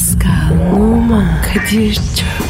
Pascal, Oman, Kadir çok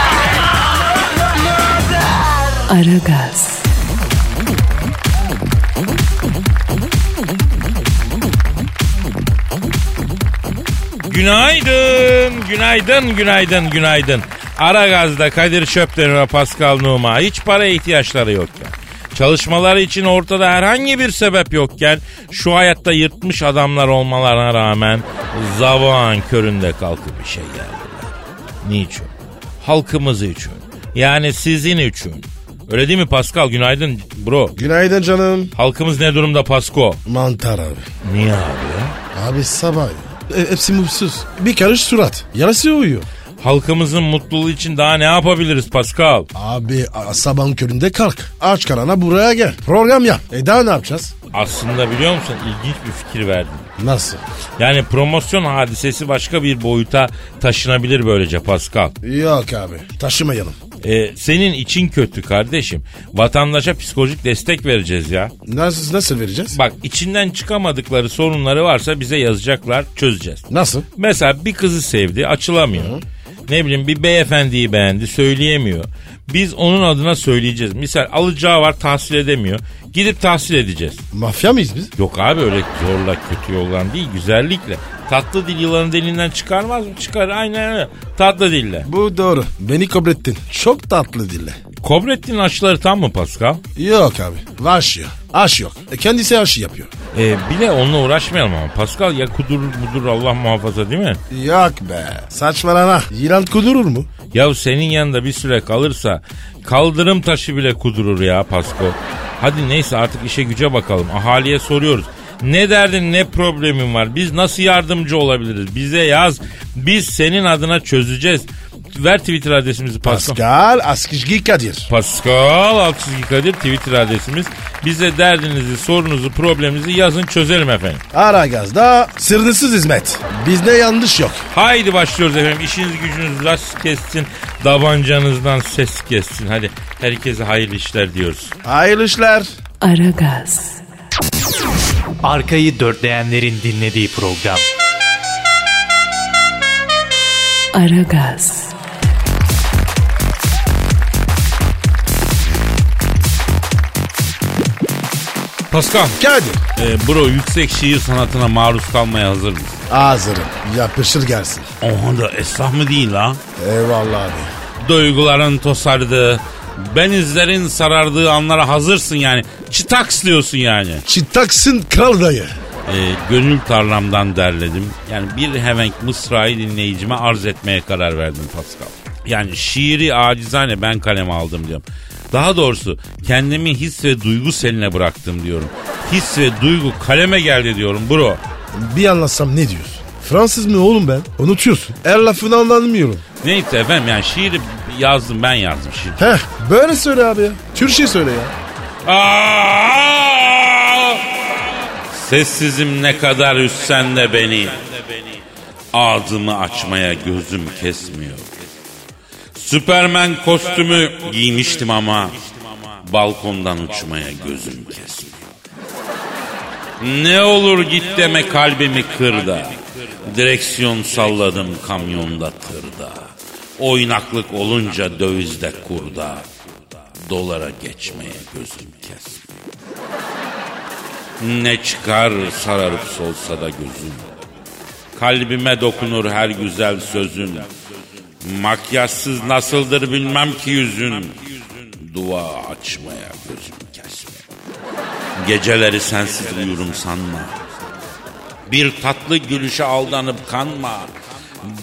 Aragaz, Günaydın, günaydın, günaydın, günaydın. Ara gazda Kadir Çöpten ve Pascal Numa hiç para ihtiyaçları yokken, çalışmaları için ortada herhangi bir sebep yokken şu hayatta yırtmış adamlar olmalarına rağmen zavağın köründe kalkıp işe geldiler. Niçin? Halkımız için. Yani sizin için. Öyle değil mi Pascal? Günaydın bro. Günaydın canım. Halkımız ne durumda Pasko? Mantar abi. Niye abi ya? Abi sabah. E, hepsi mutsuz. Bir karış surat. Yarısı uyuyor. Halkımızın mutluluğu için daha ne yapabiliriz Pascal? Abi sabahın köründe kalk. Aç karana buraya gel. Program yap. E daha ne yapacağız? Aslında biliyor musun ilginç bir fikir verdim. Nasıl? Yani promosyon hadisesi başka bir boyuta taşınabilir böylece Pascal. Yok abi. Taşımayalım. Ee, senin için kötü kardeşim. Vatandaşa psikolojik destek vereceğiz ya. Nasıl, nasıl vereceğiz? Bak içinden çıkamadıkları sorunları varsa bize yazacaklar çözeceğiz. Nasıl? Mesela bir kızı sevdi açılamıyor. Ne bileyim bir beyefendiyi beğendi söyleyemiyor. Biz onun adına söyleyeceğiz. Misal alacağı var tahsil edemiyor. Gidip tahsil edeceğiz. Mafya mıyız biz? Yok abi öyle zorla kötü yoldan değil güzellikle. Tatlı dil yılanı dilinden çıkarmaz mı? Çıkar aynen öyle. Tatlı dille. Bu doğru. Beni kabrettin. Çok tatlı dille. Kobrettin aşıları tam mı Pascal? Yok abi. Aş yok. Aş yok. E kendisi aşı yapıyor. Ee, bile onunla uğraşmayalım ama. Pascal ya kudurur mudur Allah muhafaza değil mi? Yok be. Saçmalama. Yılan kudurur mu? Ya senin yanında bir süre kalırsa kaldırım taşı bile kudurur ya Pasko. Hadi neyse artık işe güce bakalım. Ahaliye soruyoruz. Ne derdin ne problemin var? Biz nasıl yardımcı olabiliriz? Bize yaz. Biz senin adına çözeceğiz. Ver Twitter adresimizi Pascal. Pascal Askizgi Kadir. Pascal Altçizgi Kadir Twitter adresimiz. Bize derdinizi, sorunuzu, probleminizi yazın çözelim efendim. Ara gazda sırrısız hizmet. Bizde yanlış yok. Haydi başlıyoruz efendim. İşiniz gücünüz rast kessin. Davancanızdan ses kessin. Hadi herkese hayırlı işler diyoruz. Hayırlı işler. Aragaz, Arkayı dörtleyenlerin dinlediği program. Aragaz, Pascal, Kadir. e, bro yüksek şiir sanatına maruz kalmaya hazır mısın? Hazırım. Yapışır gelsin. Oha da esnaf mı değil la? Eyvallah abi. Duyguların tosardığı, benizlerin sarardığı anlara hazırsın yani. Çıtaks diyorsun yani. Çıtaksın kral dayı. E, gönül tarlamdan derledim. Yani bir hevenk mısrayı dinleyicime arz etmeye karar verdim Pascal. Yani şiiri acizane ben kaleme aldım diyorum. Daha doğrusu kendimi his ve duygu seline bıraktım diyorum. His ve duygu kaleme geldi diyorum bro. Bir anlatsam ne diyorsun? Fransız mı oğlum ben? Unutuyorsun. Her lafını anlamıyorum. Neyse efendim yani şiiri yazdım ben yazdım şiiri. Heh böyle söyle abi ya. Türkçe söyle ya. Aa! Sessizim ne kadar üssen de beni Ağzımı açmaya gözüm kesmiyor Süpermen kostümü giymiştim ama Balkondan uçmaya gözüm kesmiyor Ne olur git deme kalbimi kırda Direksiyon salladım kamyonda tırda Oynaklık olunca dövizde kurda Dolara geçmeye gözüm kesmiyor ne çıkar sararıp solsa da gözün. Kalbime dokunur her güzel sözün. Makyajsız nasıldır bilmem ki yüzün. Dua açmaya gözüm kesmiyor. Geceleri sensiz uyurum sanma. Bir tatlı gülüşe aldanıp kanma.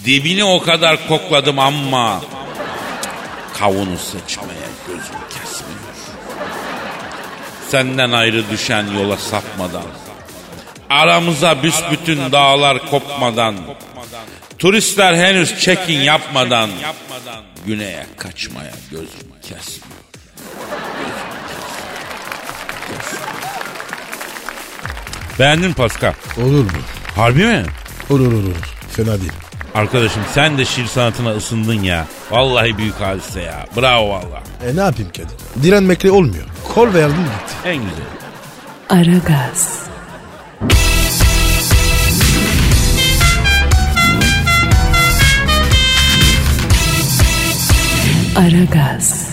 Dibini o kadar kokladım ama. Kavunu seçmeye gözüm kesmiyor. Senden ayrı düşen yola sapmadan Aramıza büsbütün dağlar kopmadan. Turistler henüz check-in yapmadan. Güneye kaçmaya gözüm kesmiyor. Beğendin mi Pascal? Olur mu? Harbi mi? Olur olur olur. Fena değil. Arkadaşım sen de şiir sanatına ısındın ya. Vallahi büyük hadise ya. Bravo valla. E ne yapayım Kadir? Direnmekle olmuyor. Kol verdim gitti. En güzel. Aragaz, Aragaz,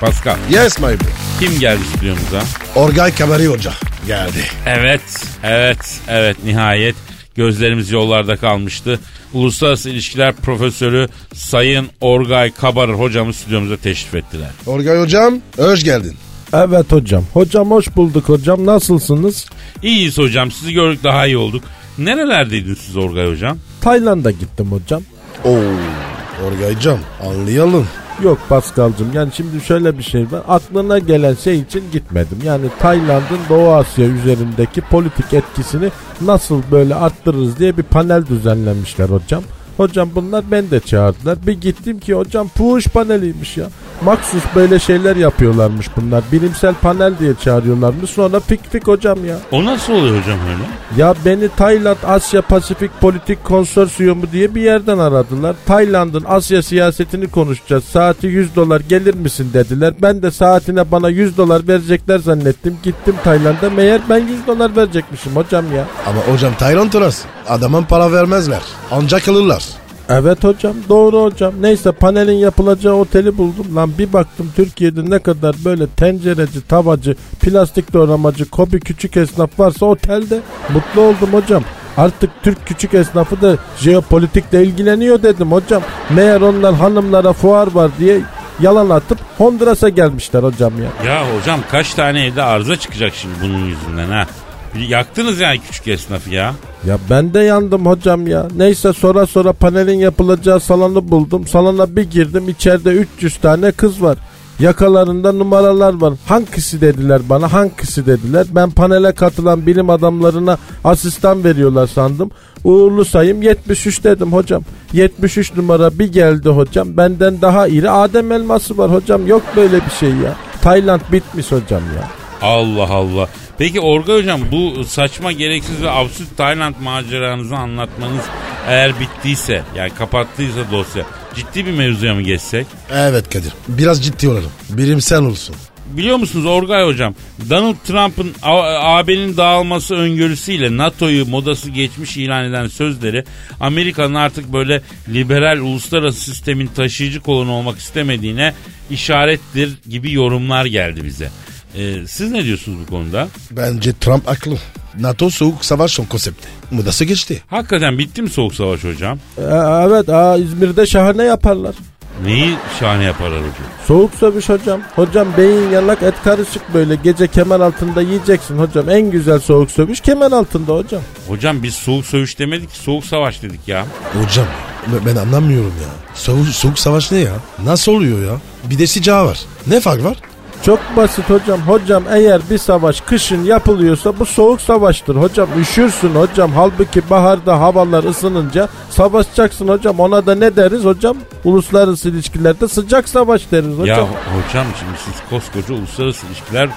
Pascal Yes my bro. kim geldi stüdyomuza? Orgay Kabari Hoca geldi. Evet, evet, evet nihayet gözlerimiz yollarda kalmıştı. Uluslararası İlişkiler Profesörü Sayın Orgay Kabarır hocamız stüdyomuza teşrif ettiler. Orgay Hocam hoş geldin. Evet hocam. Hocam hoş bulduk hocam. Nasılsınız? İyiyiz hocam sizi gördük daha iyi olduk. Nerelerdeydiniz siz Orgay hocam? Tayland'a gittim hocam. Oo. Orgaycam anlayalım. Yok Paskal'cığım yani şimdi şöyle bir şey var. Aklına gelen şey için gitmedim. Yani Tayland'ın Doğu Asya üzerindeki politik etkisini nasıl böyle arttırırız diye bir panel düzenlemişler hocam. Hocam bunlar ben de çağırdılar. Bir gittim ki hocam puş paneliymiş ya. Maksus böyle şeyler yapıyorlarmış bunlar. Bilimsel panel diye çağırıyorlarmış. Sonra pik pik hocam ya. O nasıl oluyor hocam öyle? Ya beni Tayland Asya Pasifik Politik Konsorsiyumu diye bir yerden aradılar. Tayland'ın Asya siyasetini konuşacağız. Saati 100 dolar gelir misin dediler. Ben de saatine bana 100 dolar verecekler zannettim. Gittim Tayland'a meğer ben 100 dolar verecekmişim hocam ya. Ama hocam Tayland orası. Adamın para vermezler. Ancak alırlar. Evet hocam doğru hocam. Neyse panelin yapılacağı oteli buldum. Lan bir baktım Türkiye'de ne kadar böyle tencereci, tavacı, plastik doğramacı, kobi küçük esnaf varsa otelde. Mutlu oldum hocam. Artık Türk küçük esnafı da jeopolitikle ilgileniyor dedim hocam. Meğer onlar hanımlara fuar var diye yalan atıp Honduras'a gelmişler hocam ya. Ya hocam kaç tane evde arıza çıkacak şimdi bunun yüzünden ha? Yaktınız yani küçük esnafı ya. Ya ben de yandım hocam ya. Neyse sonra sonra panelin yapılacağı salonu buldum. Salona bir girdim içeride 300 tane kız var. Yakalarında numaralar var. Hangisi dediler bana hangisi dediler. Ben panele katılan bilim adamlarına asistan veriyorlar sandım. Uğurlu sayım 73 dedim hocam. 73 numara bir geldi hocam. Benden daha iri Adem elması var hocam. Yok böyle bir şey ya. Tayland bitmiş hocam ya. Allah Allah. Peki Orga hocam bu saçma gereksiz ve absürt Tayland maceranızı anlatmanız eğer bittiyse yani kapattıysa dosya ciddi bir mevzuya mı geçsek? Evet Kadir. Biraz ciddi olalım. Bilimsel olsun. Biliyor musunuz Orgay hocam Donald Trump'ın AB'nin dağılması öngörüsüyle NATO'yu modası geçmiş ilan eden sözleri Amerika'nın artık böyle liberal uluslararası sistemin taşıyıcı kolonu olmak istemediğine işarettir gibi yorumlar geldi bize. Ee, siz ne diyorsunuz bu konuda? Bence Trump haklı. NATO soğuk savaş son konsepti. Modası geçti. Hakikaten bitti mi soğuk savaş hocam? Ee, evet aa, İzmir'de şahane yaparlar. Neyi şahane yaparlar hocam? Soğuk sövüş hocam. Hocam beyin yanak et karışık böyle gece kemer altında yiyeceksin hocam. En güzel soğuk sövüş kemer altında hocam. Hocam biz soğuk sövüş demedik ki soğuk savaş dedik ya. Hocam ben- ben anlamıyorum ya. Soğuk, soğuk savaş ne ya? Nasıl oluyor ya? Bir de sıcağı var. Ne fark var? Çok basit hocam. Hocam eğer bir savaş kışın yapılıyorsa bu soğuk savaştır hocam. Üşürsün hocam. Halbuki baharda havalar ısınınca savaşacaksın hocam. Ona da ne deriz hocam? Uluslararası ilişkilerde sıcak savaş deriz hocam. Ya hocam şimdi siz koskoca uluslararası ilişkiler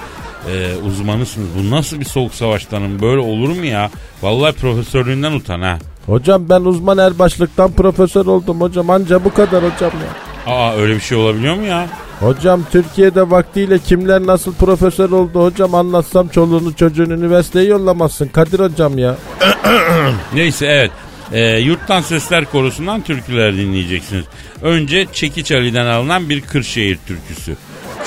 e, uzmanısınız. Bu nasıl bir soğuk savaş tanımı? Böyle olur mu ya? Vallahi profesörlüğünden utan ha. Hocam ben uzman erbaşlıktan profesör oldum hocam. Anca bu kadar hocam ya. Aa öyle bir şey olabiliyor mu ya? Hocam Türkiye'de vaktiyle kimler nasıl profesör oldu hocam anlatsam çoluğunu çocuğunu üniversiteye yollamazsın Kadir hocam ya. Neyse evet. E, yurttan Sesler Korusu'ndan türküler dinleyeceksiniz. Önce Çekiç Ali'den alınan bir Kırşehir türküsü.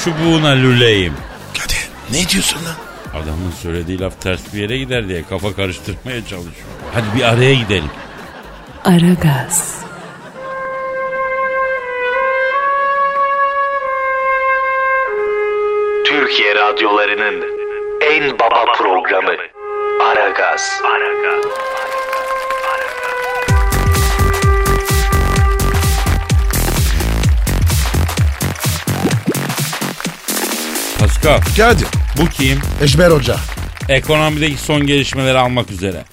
Çubuğuna lüleyim. Kadir ne diyorsun lan? Adamın söylediği laf ters bir yere gider diye kafa karıştırmaya çalışıyor. Hadi bir araya gidelim. Aragaz, radyolarının en baba programı Aragaz. Aragaz. Pascal, Kadir. bu kim? Eşber Hoca. Ekonomideki son gelişmeleri almak üzere.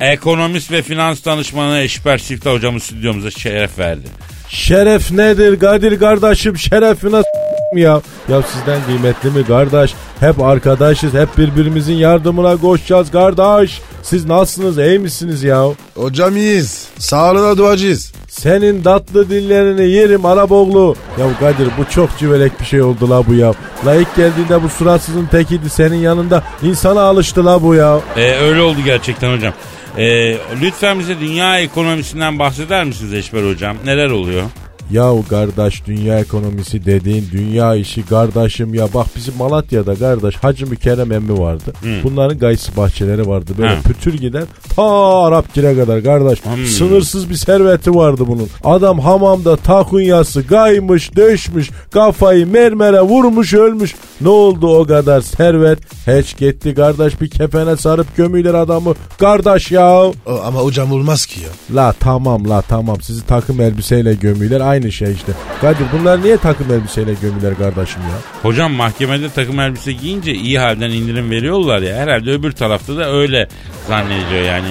Ekonomist ve finans danışmanı Eşber Siftah hocamız stüdyomuza şeref verdi. Şeref nedir Kadir kardeşim şerefine s- ya. Ya sizden kıymetli mi kardeş? Hep arkadaşız hep birbirimizin yardımına koşacağız kardeş. Siz nasılsınız iyi misiniz ya? Hocam iyiyiz. Sağlığına duacıyız. Senin tatlı dillerini yerim Araboğlu. Ya Kadir bu çok cüvelek bir şey oldu la bu ya. La ilk geldiğinde bu suratsızın tekiydi senin yanında. insana alıştı la bu ya. Ee, öyle oldu gerçekten hocam. Ee, lütfen bize dünya ekonomisinden bahseder misiniz Eşber hocam? Neler oluyor? Yahu kardeş dünya ekonomisi dediğin dünya işi kardeşim ya bak bizim Malatya'da kardeş Hacı Mükerrem emmi vardı. Bunların gayısı bahçeleri vardı böyle Hı. pütür giden ta Arapgir'e kadar kardeş. Hmm. Sınırsız bir serveti vardı bunun. Adam hamamda takunyası gaymış döşmüş kafayı mermere vurmuş ölmüş. Ne oldu o kadar servet? Hiç gitti kardeş bir kefene sarıp gömüler adamı. Kardeş ya. O, ama hocam olmaz ki ya. La tamam la tamam sizi takım elbiseyle gömüler aynı şey işte. Kadir bunlar niye takım elbiseyle gömüler kardeşim ya? Hocam mahkemede takım elbise giyince iyi halden indirim veriyorlar ya. Herhalde öbür tarafta da öyle zannediyor yani.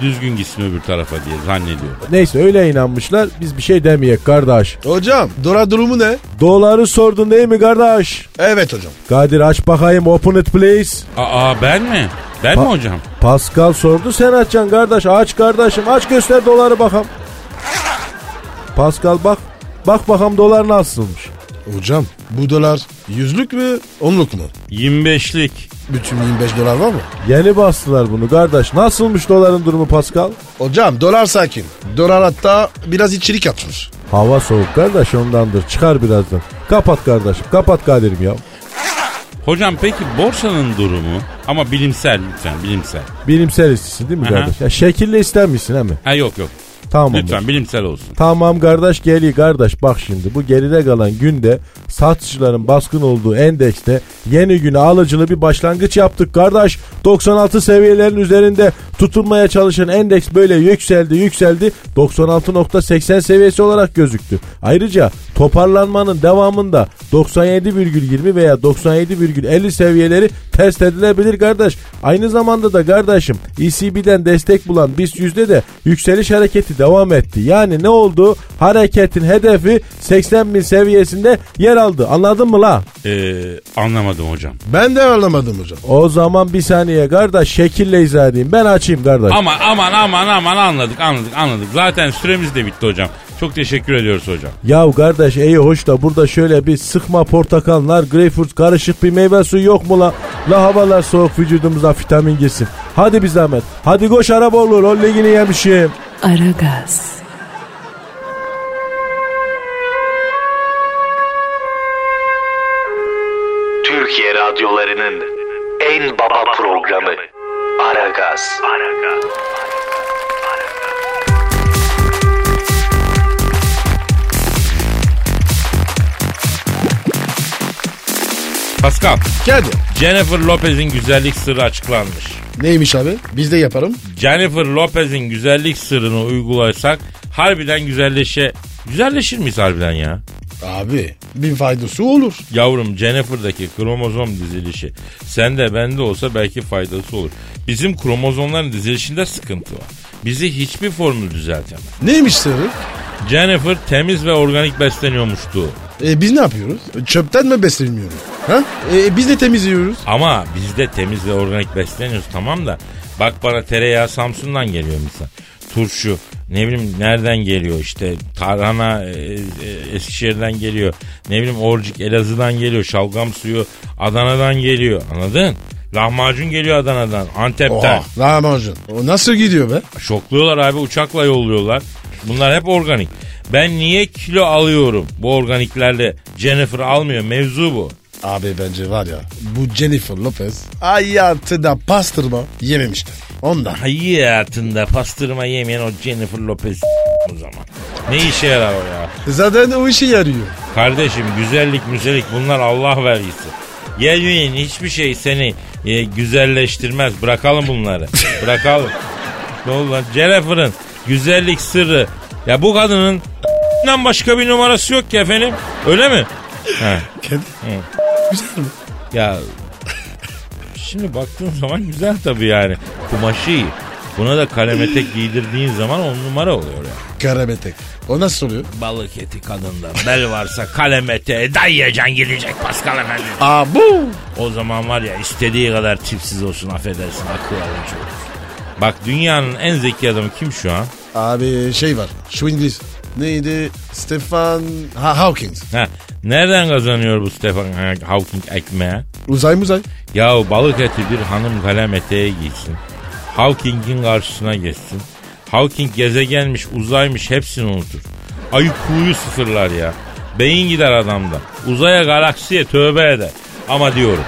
Düzgün gitsin öbür tarafa diye zannediyor. Neyse öyle inanmışlar biz bir şey demeyek kardeş. Hocam dolar durumu ne? Doları sordun değil mi kardeş? Evet hocam. Kadir aç bakayım open it please. Aa ben mi? Ben mi Pa- hocam? Pascal sordu sen açacaksın kardeş aç kardeşim aç göster doları bakalım. Pascal bak bak bakalım dolar nasılmış. Hocam bu dolar yüzlük mü onluk mu? 25'lik. Bütün 25 dolar var mı? Yeni bastılar bunu kardeş. Nasılmış doların durumu Pascal? Hocam dolar sakin. Dolar hatta biraz içilik yapmış. Hava soğuk kardeş ondandır. Çıkar birazdan. Kapat kardeşim. Kapat Kadir'im ya. Hocam peki borsanın durumu ama bilimsel lütfen bilimsel. Bilimsel istisin değil mi Aha. kardeş? Ya şekille istenmişsin he mi? Ha yok yok. Tamam. Lütfen bilimsel olsun. Tamam kardeş geliyor kardeş bak şimdi bu geride kalan günde satıcıların baskın olduğu endekste yeni güne alıcılı bir başlangıç yaptık kardeş. 96 seviyelerin üzerinde tutunmaya çalışan endeks böyle yükseldi yükseldi 96.80 seviyesi olarak gözüktü. Ayrıca toparlanmanın devamında 97,20 veya 97,50 seviyeleri test edilebilir kardeş. Aynı zamanda da kardeşim ECB'den destek bulan BIST yüzde de yükseliş hareketi devam etti. Yani ne oldu? Hareketin hedefi 80 bin seviyesinde yer aldı. Anladın mı la? Ee, anlamadım hocam. Ben de anlamadım hocam. O zaman bir saniye kardeş şekille izah edeyim. Ben açayım kardeş. Aman aman aman aman anladık anladık anladık. Zaten süremiz de bitti hocam. Çok teşekkür ediyoruz hocam. Ya kardeş iyi hoş da burada şöyle bir sıkma portakallar, greyfurt karışık bir meyve suyu yok mu la? La havalar soğuk vücudumuza vitamin girsin. Hadi bir zahmet. Hadi koş araba olur. O ligini yemişim. Aragaz, Türkiye radyolarının en baba programı Aragaz. Pascal, Kadir. Jennifer Lopez'in güzellik sırrı açıklanmış. Neymiş abi? Biz de yaparım. Jennifer Lopez'in güzellik sırrını uygulasak harbiden güzelleşe... Güzelleşir miyiz harbiden ya? Abi bir faydası olur. Yavrum Jennifer'daki kromozom dizilişi sende bende olsa belki faydası olur. Bizim kromozomların dizilişinde sıkıntı var. Bizi hiçbir formül düzeltemez. Neymiş sırrı? Jennifer temiz ve organik besleniyormuştu. E, biz ne yapıyoruz? Çöpten mi besleniyoruz? Ha? E, biz de temizliyoruz. Ama biz de temiz ve organik besleniyoruz tamam da bak bana tereyağı Samsun'dan geliyor misal. Turşu ne bileyim nereden geliyor işte tarhana e, e, Eskişehir'den geliyor. Ne bileyim orcik Elazığ'dan geliyor. Şalgam suyu Adana'dan geliyor anladın? Lahmacun geliyor Adana'dan, Antep'ten. Oha lahmacun. O nasıl gidiyor be? Şokluyorlar abi uçakla yolluyorlar. Bunlar hep organik. Ben niye kilo alıyorum bu organiklerle Jennifer almıyor mevzu bu. Abi bence var ya bu Jennifer Lopez hayatında pastırma yememiştir. Ondan. Hayatında pastırma yemeyen o Jennifer Lopez o zaman. Ne işe yarar o ya? Zaten o işe yarıyor. Kardeşim güzellik müzellik bunlar Allah vergisi. Yemeğin hiçbir şey seni e, güzelleştirmez. Bırakalım bunları. Bırakalım. ne oldu lan? Jennifer'ın güzellik sırrı. Ya bu kadının başka bir numarası yok ki efendim. Öyle mi? Ha. Kendi. Güzel mi? Ya şimdi baktığın zaman güzel tabii yani. Kumaşı iyi. Buna da kalemetek giydirdiğin zaman on numara oluyor ya. Karabetek. O nasıl oluyor? Balık eti kadında bel varsa kalemete dayayacaksın gidecek Pascal efendi. Aa bu. O zaman var ya istediği kadar tipsiz olsun affedersin akıl alıcı olur. Bak dünyanın en zeki adamı kim şu an? Abi şey var. Şu İngiliz. Neydi? Stefan ha, Hawking. Ha, nereden kazanıyor bu Stephen Hawking ekmeği? Uzay muzay. Ya balık eti bir hanım kalem eteğe giysin. Hawking'in karşısına geçsin. Hawking gezegenmiş, uzaymış hepsini unutur. IQ'yu sıfırlar ya. Beyin gider adamda. Uzaya galaksiye tövbe eder. Ama diyorum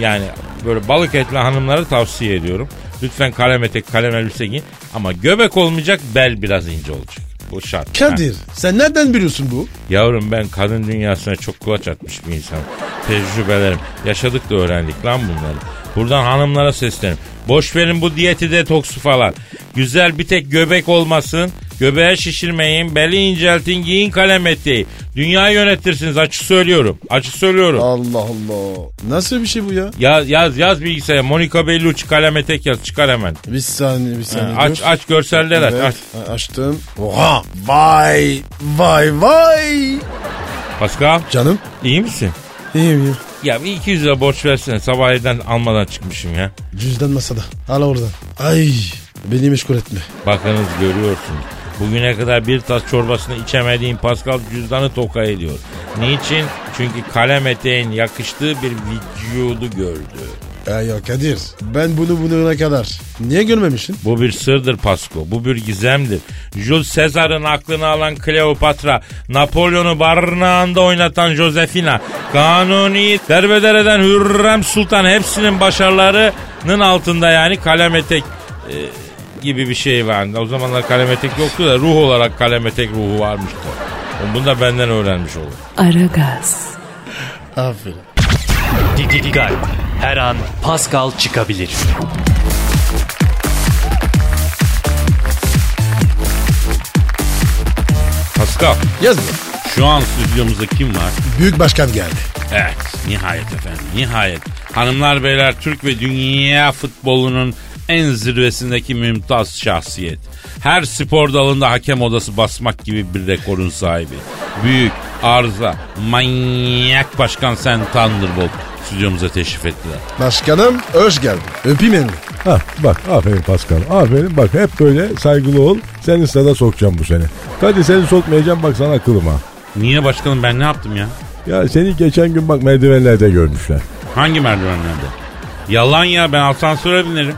yani böyle balık etli hanımları tavsiye ediyorum. Lütfen kalem etek kalem elbise giyin. Ama göbek olmayacak bel biraz ince olacak. Bu şart. Ha. Kadir sen nereden biliyorsun bu? Yavrum ben kadın dünyasına çok kulaç atmış bir insan. Tecrübelerim. Yaşadık da öğrendik lan bunları. Buradan hanımlara seslenim. Boş verin bu diyeti detoksu falan. Güzel bir tek göbek olmasın. Göbeğe şişirmeyin. Beli inceltin. Giyin kalem eteği. Dünyayı yönetirsiniz. Açık söylüyorum. Açık söylüyorum. Allah Allah. Nasıl bir şey bu ya? Yaz yaz yaz bilgisayara. Monica Bellucci kalem etek yaz. Çıkar hemen. Bir saniye bir saniye. aç dur. aç görseller aç. Evet, aç. açtım. Oha. Vay. Vay vay. Pascal Canım. iyi misin? İyiyim iyiyim. Ya bir 200 lira borç versene. Sabah evden almadan çıkmışım ya. Cüzdan masada. Al oradan. Ay. Beni meşgul etme. Bakınız görüyorsunuz. Bugüne kadar bir tas çorbasını içemediğim Pascal cüzdanı toka ediyor. Niçin? Çünkü kalem eteğin yakıştığı bir vücudu gördü. Ya ya Kadir. Ben bunu bunu kadar. Niye görmemişsin? Bu bir sırdır Pasko. Bu bir gizemdir. Jules Caesar'ın aklını alan Kleopatra, Napolyon'u barınağında oynatan Josefina, Kanuni, derbedereden Hürrem Sultan hepsinin başarılarının altında yani kalem etek e, gibi bir şey vardı. O zamanlar kalem etek yoktu da ruh olarak kalem etek ruhu varmıştı. Bunu da benden öğrenmiş olur. Aragaz, Aferin. Dikkat. Her an Pascal çıkabilir. Pascal, Yaz mı? şu an stüdyomuzda kim var? Büyük başkan geldi. Evet nihayet efendim nihayet. Hanımlar beyler Türk ve dünya futbolunun en zirvesindeki mümtaz şahsiyet. Her spor dalında hakem odası basmak gibi bir rekorun sahibi. Büyük, arıza, manyak başkan sen Thunderbolt stüdyomuza teşrif ettiler. Başkanım hoş geldin. Öpeyim elini. Ha bak aferin Pascal aferin bak hep böyle saygılı ol seni sırada sokacağım bu sene. Hadi seni sokmayacağım bak sana akılım ha. Niye başkanım ben ne yaptım ya? Ya seni geçen gün bak merdivenlerde görmüşler. Hangi merdivenlerde? Yalan ya ben asansöre binerim.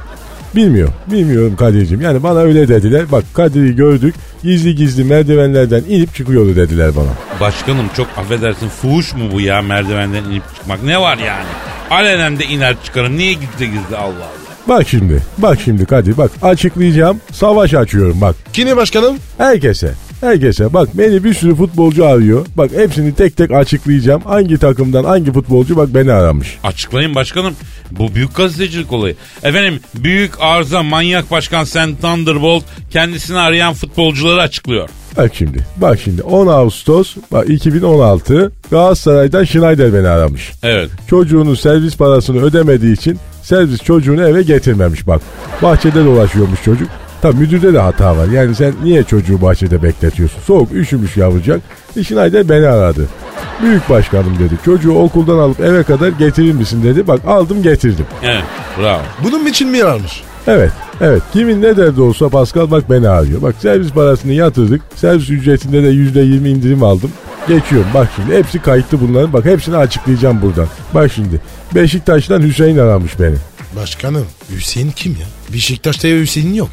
Bilmiyorum. Bilmiyorum Kadir'cim. Yani bana öyle dediler. Bak Kadir'i gördük. Gizli gizli merdivenlerden inip çıkıyordu dediler bana. Başkanım çok affedersin fuhuş mu bu ya merdivenden inip çıkmak ne var yani? Alenen de iner çıkarım niye gizli gizli Allah Allah. Bak şimdi. Bak şimdi Kadir. Bak açıklayacağım. Savaş açıyorum bak. Kine başkanım? Herkese. Herkese bak beni bir sürü futbolcu arıyor. Bak hepsini tek tek açıklayacağım. Hangi takımdan hangi futbolcu bak beni aramış. Açıklayın başkanım. Bu büyük gazetecilik olayı. Efendim büyük arıza manyak başkan Sen Thunderbolt kendisini arayan futbolcuları açıklıyor. Bak şimdi. Bak şimdi 10 Ağustos bak 2016 Galatasaray'dan Schneider beni aramış. Evet. Çocuğunun servis parasını ödemediği için servis çocuğunu eve getirmemiş bak. Bahçede dolaşıyormuş çocuk. Tabi müdürde de hata var. Yani sen niye çocuğu bahçede bekletiyorsun? Soğuk üşümüş yavrucak. E, Schneider beni aradı. Büyük başkanım dedi. Çocuğu okuldan alıp eve kadar getirir misin dedi. Bak aldım getirdim. Evet. Bravo. Bunun için mi varmış? Evet, evet. Kimin ne derdi olsa Pascal bak beni arıyor. Bak servis parasını yatırdık. Servis ücretinde de yüzde yirmi indirim aldım. Geçiyorum bak şimdi hepsi kayıtlı bunların. Bak hepsini açıklayacağım buradan. Bak şimdi Beşiktaş'tan Hüseyin aramış beni. Başkanım Hüseyin kim ya? Beşiktaş'ta Hüseyin yok.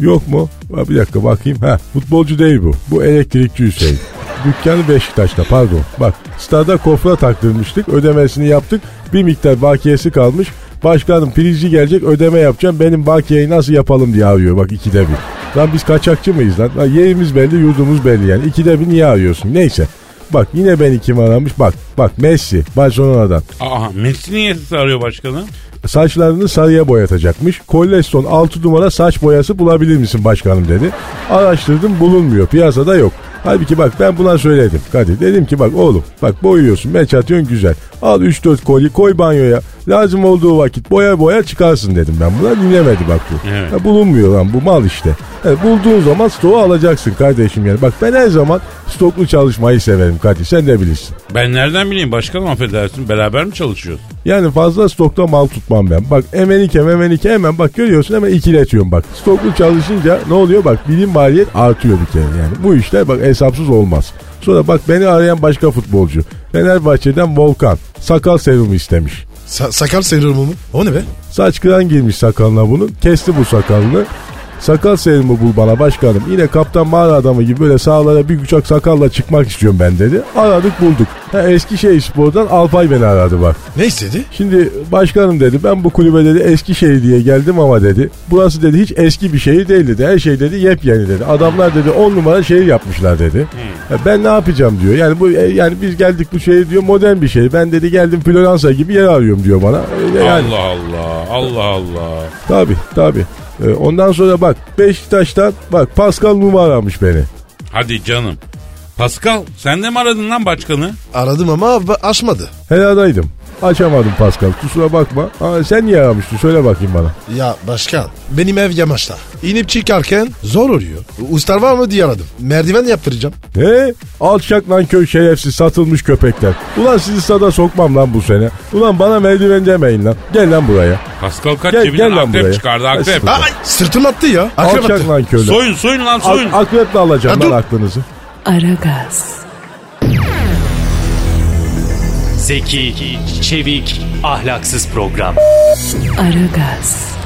Yok mu? Bir dakika bakayım. Ha, futbolcu değil bu. Bu elektrikçi Hüseyin. Dükkanı Beşiktaş'ta pardon. Bak stada kofra taktırmıştık. Ödemesini yaptık. Bir miktar bakiyesi kalmış. Başkanım prizci gelecek ödeme yapacağım. Benim bakiyeyi nasıl yapalım diye arıyor. Bak ikide bir. Lan biz kaçakçı mıyız lan? lan yerimiz belli yurdumuz belli yani. İkide bir niye arıyorsun? Neyse. Bak yine beni kim aramış? Bak bak Messi Barcelona'dan. Aha Messi niye arıyor başkanım? Saçlarını sarıya boyatacakmış. Kolleston 6 numara saç boyası bulabilir misin başkanım dedi. Araştırdım bulunmuyor. Piyasada yok. Halbuki bak ben buna söyledim Kadir. Dedim ki bak oğlum bak boyuyorsun meç atıyorsun güzel. Al 3-4 koli koy banyoya. Lazım olduğu vakit boya boya çıkarsın dedim ben buna. Dinlemedi bak bu. Evet. Ha, bulunmuyor lan bu mal işte. Ha, bulduğun zaman stoğu alacaksın kardeşim yani. Bak ben her zaman stoklu çalışmayı severim Kadir sen de bilirsin. Ben nereden bileyim başkanım affedersin beraber mi çalışıyoruz? Yani fazla stokta mal tutmam ben. Bak emenike memenike hemen bak görüyorsun hemen ikiletiyorum bak. Stoklu çalışınca ne oluyor bak bilim maliyet artıyor bir kere yani. Bu işler bak hesapsız olmaz. Sonra bak beni arayan başka futbolcu. Fenerbahçe'den Volkan. Sakal serumu istemiş. Sa- sakal serumu mu? O ne be? Saç kıran girmiş sakalına bunun. Kesti bu sakalını. Sakal serumu bul bana başkanım. Yine kaptan mağara adamı gibi böyle sağlara bir uçak sakalla çıkmak istiyorum ben dedi. Aradık bulduk. Ha, Eskişehir Spor'dan Alpay beni aradı bak. Ne istedi? Şimdi başkanım dedi ben bu kulübe dedi Eskişehir diye geldim ama dedi. Burası dedi hiç eski bir şehir değil dedi. Her şey dedi yepyeni dedi. Adamlar dedi 10 numara şehir yapmışlar dedi. Ya ben ne yapacağım diyor. Yani bu e, yani biz geldik bu şehir diyor modern bir şehir. Ben dedi geldim Floransa gibi yer arıyorum diyor bana. Yani Allah Allah Allah Allah. tabi tabi. Ondan sonra bak Beşiktaş'tan bak Pascal Numa aramış beni. Hadi canım. Pascal sen de mi aradın lan başkanı? Aradım ama açmadı. Heladaydım. Açamadım Pascal kusura bakma. Aa, sen niye aramıştın söyle bakayım bana. Ya başkan benim ev yamaçta. İnip çıkarken zor oluyor. Ustar var mı diye aradım. Merdiven yaptıracağım. He? Alçak lan köy şerefsiz satılmış köpekler. Ulan sizi sada sokmam lan bu sene. Ulan bana merdiven demeyin lan. Gel lan buraya. Pascal kaç Gel- cebinden gel lan akrep buraya. çıkardı akrep. Ay, Ay sırtım attı ya. Akrep Alçak attı. lan köylü. Soyun soyun lan soyun. Ak- akreple alacağım Ya lan dur. aklınızı. Aragaz, Zeki, çevik, ahlaksız program. Aragaz,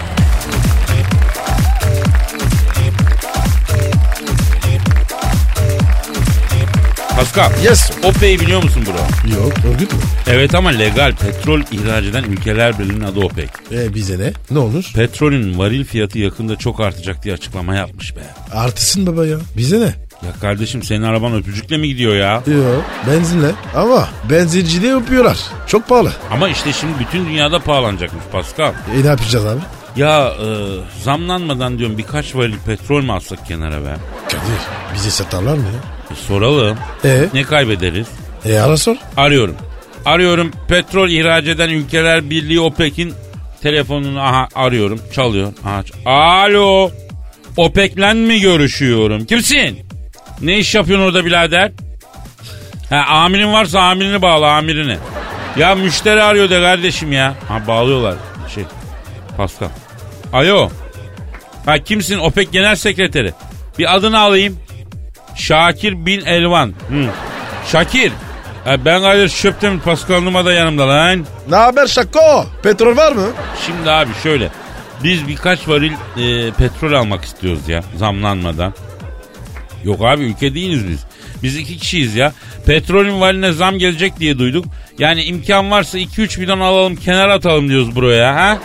Pascal. Yes. OPEC'i biliyor musun bro? Yok örgüt mü? Evet ama legal petrol ihraç eden ülkeler birliğinin adı OPEC. E bize ne? Ne olur? Petrolün varil fiyatı yakında çok artacak diye açıklama yapmış be. Artısın baba ya. Bize ne? Ya kardeşim senin araban öpücükle mi gidiyor ya? Yok benzinle. Ama benzincide yapıyorlar. Çok pahalı. Ama işte şimdi bütün dünyada pahalanacakmış Pascal. E ne yapacağız abi? Ya e, zamlanmadan diyorum birkaç varil petrol mü alsak kenara be? Kadir bize satarlar mı ya? E, soralım. E, Ne kaybederiz? e ara sor. Arıyorum. Arıyorum petrol ihraç eden ülkeler birliği OPEC'in telefonunu aha arıyorum. Çalıyor. Aha, ç- Alo. OPEC'le mi görüşüyorum? Kimsin? Ne iş yapıyorsun orada birader? Ha amirin varsa amirini bağla amirini. Ya müşteri arıyor de kardeşim ya. Ha bağlıyorlar. Şey Pascal. Alo. Ha kimsin? OPEC Genel Sekreteri. Bir adını alayım. Şakir bin Elvan. Hı. Şakir. Ha, ben kardeş çöptem Pascal Numa da yanımda lan. Ne haber Şako? Petrol var mı? Şimdi abi şöyle. Biz birkaç varil e, petrol almak istiyoruz ya zamlanmadan. Yok abi ülke değiliz biz. Biz iki kişiyiz ya. Petrolün valine zam gelecek diye duyduk. Yani imkan varsa 2-3 bidon alalım kenara atalım diyoruz buraya ha.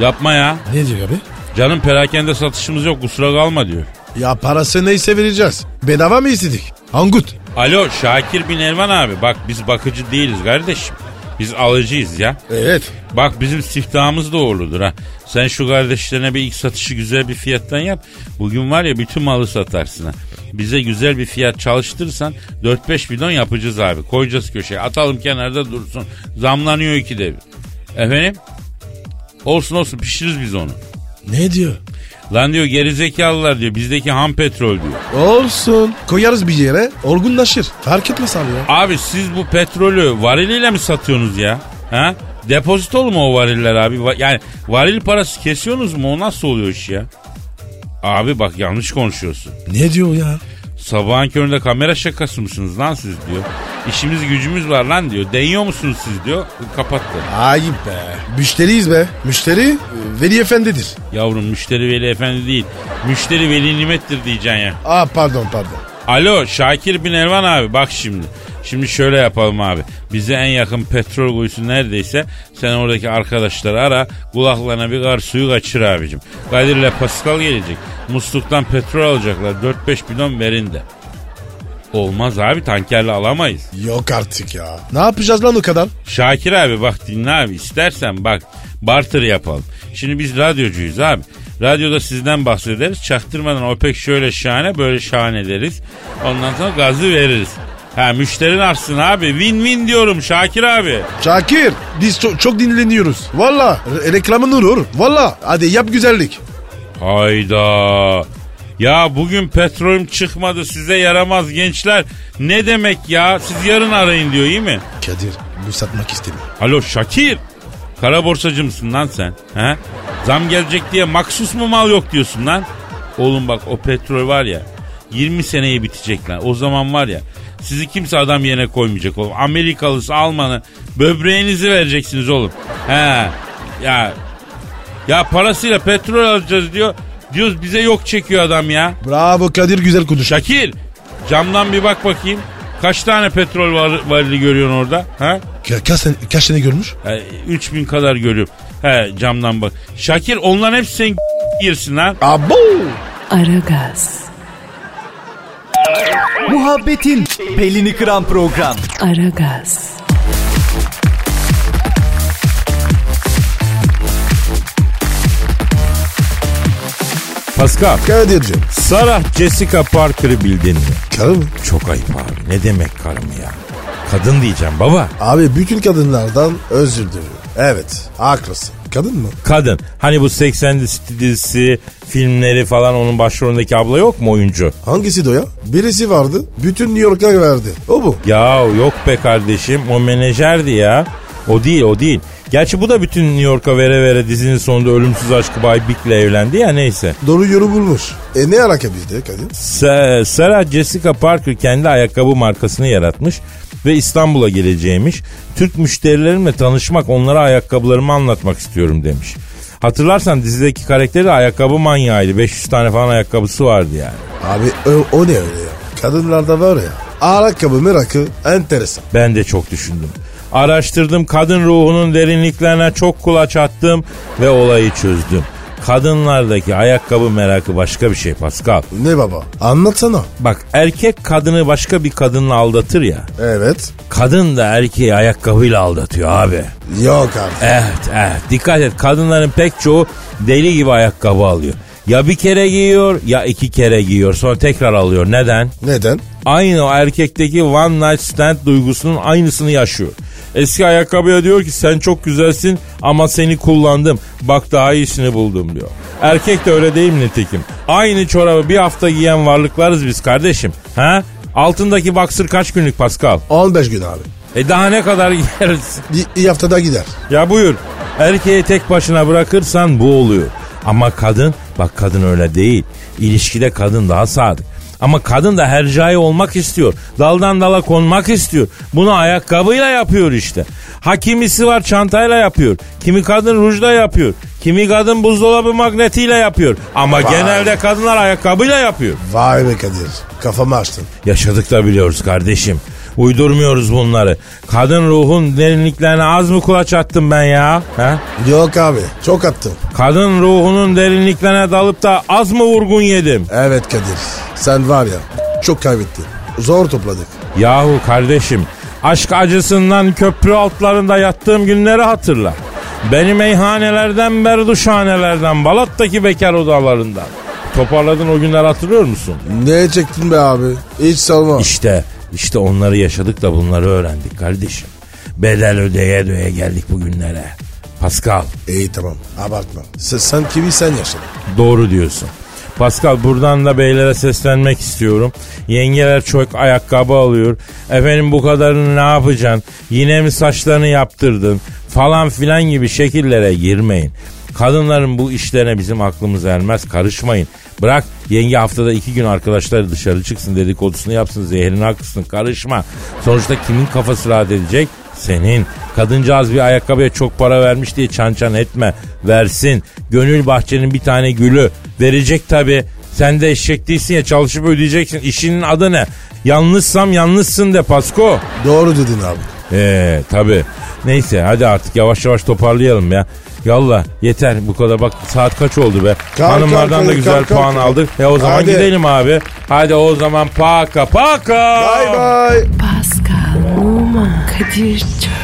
Yapma ya. Ne diyor abi? Canım perakende satışımız yok kusura kalma diyor. Ya parası neyse vereceğiz. Bedava mı istedik? Angut. Alo Şakir bin Elvan abi bak biz bakıcı değiliz kardeşim. Biz alıcıyız ya. Evet. Bak bizim siftahımız da uğurludur ha. Sen şu kardeşlerine bir ilk satışı güzel bir fiyattan yap. Bugün var ya bütün malı satarsın ha. Bize güzel bir fiyat çalıştırırsan 4-5 bidon yapacağız abi. Koyacağız köşeye. Atalım kenarda dursun. Zamlanıyor iki de. Efendim? Olsun olsun pişiririz biz onu. Ne diyor? Lan diyor gerizekalılar diyor bizdeki ham petrol diyor. Olsun. Koyarız bir yere olgunlaşır. Fark etmez abi ya. Abi siz bu petrolü variliyle mi satıyorsunuz ya? Ha? Depozitolu mu o variller abi? Yani varil parası kesiyorsunuz mu? O nasıl oluyor iş ya? Abi bak yanlış konuşuyorsun. Ne diyor ya? Sabahın köründe kamera şakası mısınız lan siz diyor. İşimiz gücümüz var lan diyor. Değiyor musunuz siz diyor. Kapattı. Ayıp be. Müşteriyiz be. Müşteri e, Veli Efendi'dir. Yavrum müşteri veli efendi değil. Müşteri veli nimettir diyeceksin ya. Aa pardon pardon. Alo Şakir bin Elvan abi bak şimdi. Şimdi şöyle yapalım abi. Bize en yakın petrol kuyusu neredeyse sen oradaki arkadaşları ara kulaklarına bir kar suyu kaçır abicim. Kadir'le Pascal gelecek. Musluktan petrol alacaklar. 4-5 bidon verin de. Olmaz abi tankerle alamayız. Yok artık ya. Ne yapacağız lan o kadar? Şakir abi bak dinle abi istersen bak Barter yapalım. Şimdi biz radyocuyuz abi. Radyoda sizden bahsederiz. Çaktırmadan o pek şöyle şahane böyle şahane deriz. Ondan sonra gazı veririz. Ha müşterin artsın abi. Win win diyorum Şakir abi. Şakir biz çok, çok dinleniyoruz. Valla re- reklamın olur. Valla hadi yap güzellik. Hayda. Ya bugün petrolüm çıkmadı size yaramaz gençler. Ne demek ya? Siz yarın arayın diyor iyi mi? Kadir bu satmak istemiyor. Alo Şakir. Kara borsacı mısın lan sen? He? Zam gelecek diye maksus mu mal yok diyorsun lan? Oğlum bak o petrol var ya 20 seneye bitecek lan. O zaman var ya sizi kimse adam yerine koymayacak oğlum. Amerikalısı Almanı böbreğinizi vereceksiniz oğlum. He. Ya ya parasıyla petrol alacağız diyor. Diyoruz bize yok çekiyor adam ya. Bravo Kadir güzel konuş. Şakir camdan bir bak bakayım. Kaç tane petrol var, varili görüyorsun orada? Ha? Ka- kaç, tane, kaç tane görmüş? E, 3000 kadar görüyorum. He camdan bak. Şakir onların hepsi senin girsin lan. Abo. Aragaz, Muhabbetin belini kıran program. Aragaz, Pascal. Kadir'cim. Sarah Jessica Parker'ı bildin mi? Karı mı? Çok ayıp abi. Ne demek karım ya? Kadın diyeceğim baba. Abi bütün kadınlardan özür diliyorum. Evet haklısın. Kadın mı? Kadın. Hani bu 80 dizisi, filmleri falan onun başrolündeki abla yok mu oyuncu? Hangisi de o ya? Birisi vardı. Bütün New York'a verdi. O bu. Ya yok be kardeşim o menajerdi ya. O değil o değil. Gerçi bu da bütün New York'a vere vere dizinin sonunda ölümsüz aşkı Bay Big'le evlendi ya neyse. Doğru yolu bulmuş. E ne alaka bizde? Sa- Sarah Jessica Parker kendi ayakkabı markasını yaratmış ve İstanbul'a geleceğimiş. Türk müşterilerimle tanışmak, onlara ayakkabılarımı anlatmak istiyorum demiş. Hatırlarsan dizideki karakteri de ayakkabı manyağıydı. 500 tane falan ayakkabısı vardı yani. Abi o, o ne öyle ya? Kadınlarda var ya. Ayakkabı merakı enteresan. Ben de çok düşündüm. Araştırdım, kadın ruhunun derinliklerine çok kulaç attım ve olayı çözdüm. Kadınlardaki ayakkabı merakı başka bir şey Pascal. Ne baba? Anlatsana. Bak erkek kadını başka bir kadınla aldatır ya. Evet. Kadın da erkeği ayakkabıyla aldatıyor abi. Yok artık. Evet evet dikkat et kadınların pek çoğu deli gibi ayakkabı alıyor. Ya bir kere giyiyor ya iki kere giyiyor sonra tekrar alıyor. Neden? Neden? Aynı o erkekteki one night stand duygusunun aynısını yaşıyor. Eski ayakkabıya diyor ki sen çok güzelsin ama seni kullandım. Bak daha iyisini buldum diyor. Erkek de öyle değil mi nitekim? Aynı çorabı bir hafta giyen varlıklarız biz kardeşim. Ha? Altındaki baksır kaç günlük Pascal? 15 gün abi. E daha ne kadar giyeriz? Bir, bir haftada gider. Ya buyur. Erkeği tek başına bırakırsan bu oluyor. Ama kadın, bak kadın öyle değil. İlişkide kadın daha sadık. Ama kadın da hercai olmak istiyor. Daldan dala konmak istiyor. Bunu ayakkabıyla yapıyor işte. Ha kimisi var çantayla yapıyor. Kimi kadın rujla yapıyor. Kimi kadın buzdolabı magnetiyle yapıyor. Ama genelde kadınlar ayakkabıyla yapıyor. Vay be Kadir. Kafamı açtın. Yaşadık da biliyoruz kardeşim. Uydurmuyoruz bunları. Kadın ruhun derinliklerine az mı kulaç attım ben ya? Ha? Yok abi. Çok attım. Kadın ruhunun derinliklerine dalıp da az mı vurgun yedim? Evet Kadir. Sen var ya çok kaybettin. Zor topladık. Yahu kardeşim aşk acısından köprü altlarında yattığım günleri hatırla. Beni meyhanelerden berduşhanelerden Balat'taki bekar odalarından. Toparladın o günler hatırlıyor musun? Ne çektin be abi? Hiç salma. İşte işte onları yaşadık da bunları öğrendik kardeşim. Bedel ödeye ödeye geldik bugünlere. Pascal İyi tamam abartma. Sen, sen kimi sen yaşadın. doğru diyorsun. Pascal buradan da beylere seslenmek istiyorum. Yengeler çok ayakkabı alıyor. Efendim bu kadarını ne yapacaksın? Yine mi saçlarını yaptırdın? Falan filan gibi şekillere girmeyin. Kadınların bu işlerine bizim aklımız ermez karışmayın. Bırak yenge haftada iki gün arkadaşları dışarı çıksın dedikodusunu yapsın zehrini akısın karışma. Sonuçta kimin kafası rahat edecek? Senin. Kadıncağız bir ayakkabıya çok para vermiş diye çan çan etme. Versin. Gönül bahçenin bir tane gülü. Verecek tabi. Sen de eşek değilsin ya çalışıp ödeyeceksin. İşinin adı ne? Yanlışsam yanlışsın de Pasko. Doğru dedin abi. Ee tabi. Neyse hadi artık yavaş yavaş toparlayalım ya. Yallah yeter bu kadar bak saat kaç oldu be. Kalk, Hanımlardan kalk, da güzel kalk, kalk, puan kalk. aldık. E o zaman Hadi. gidelim abi. Hadi o zaman paka paka. Bye bye. Pascal, Oman, Kadir çok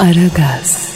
Aragaz.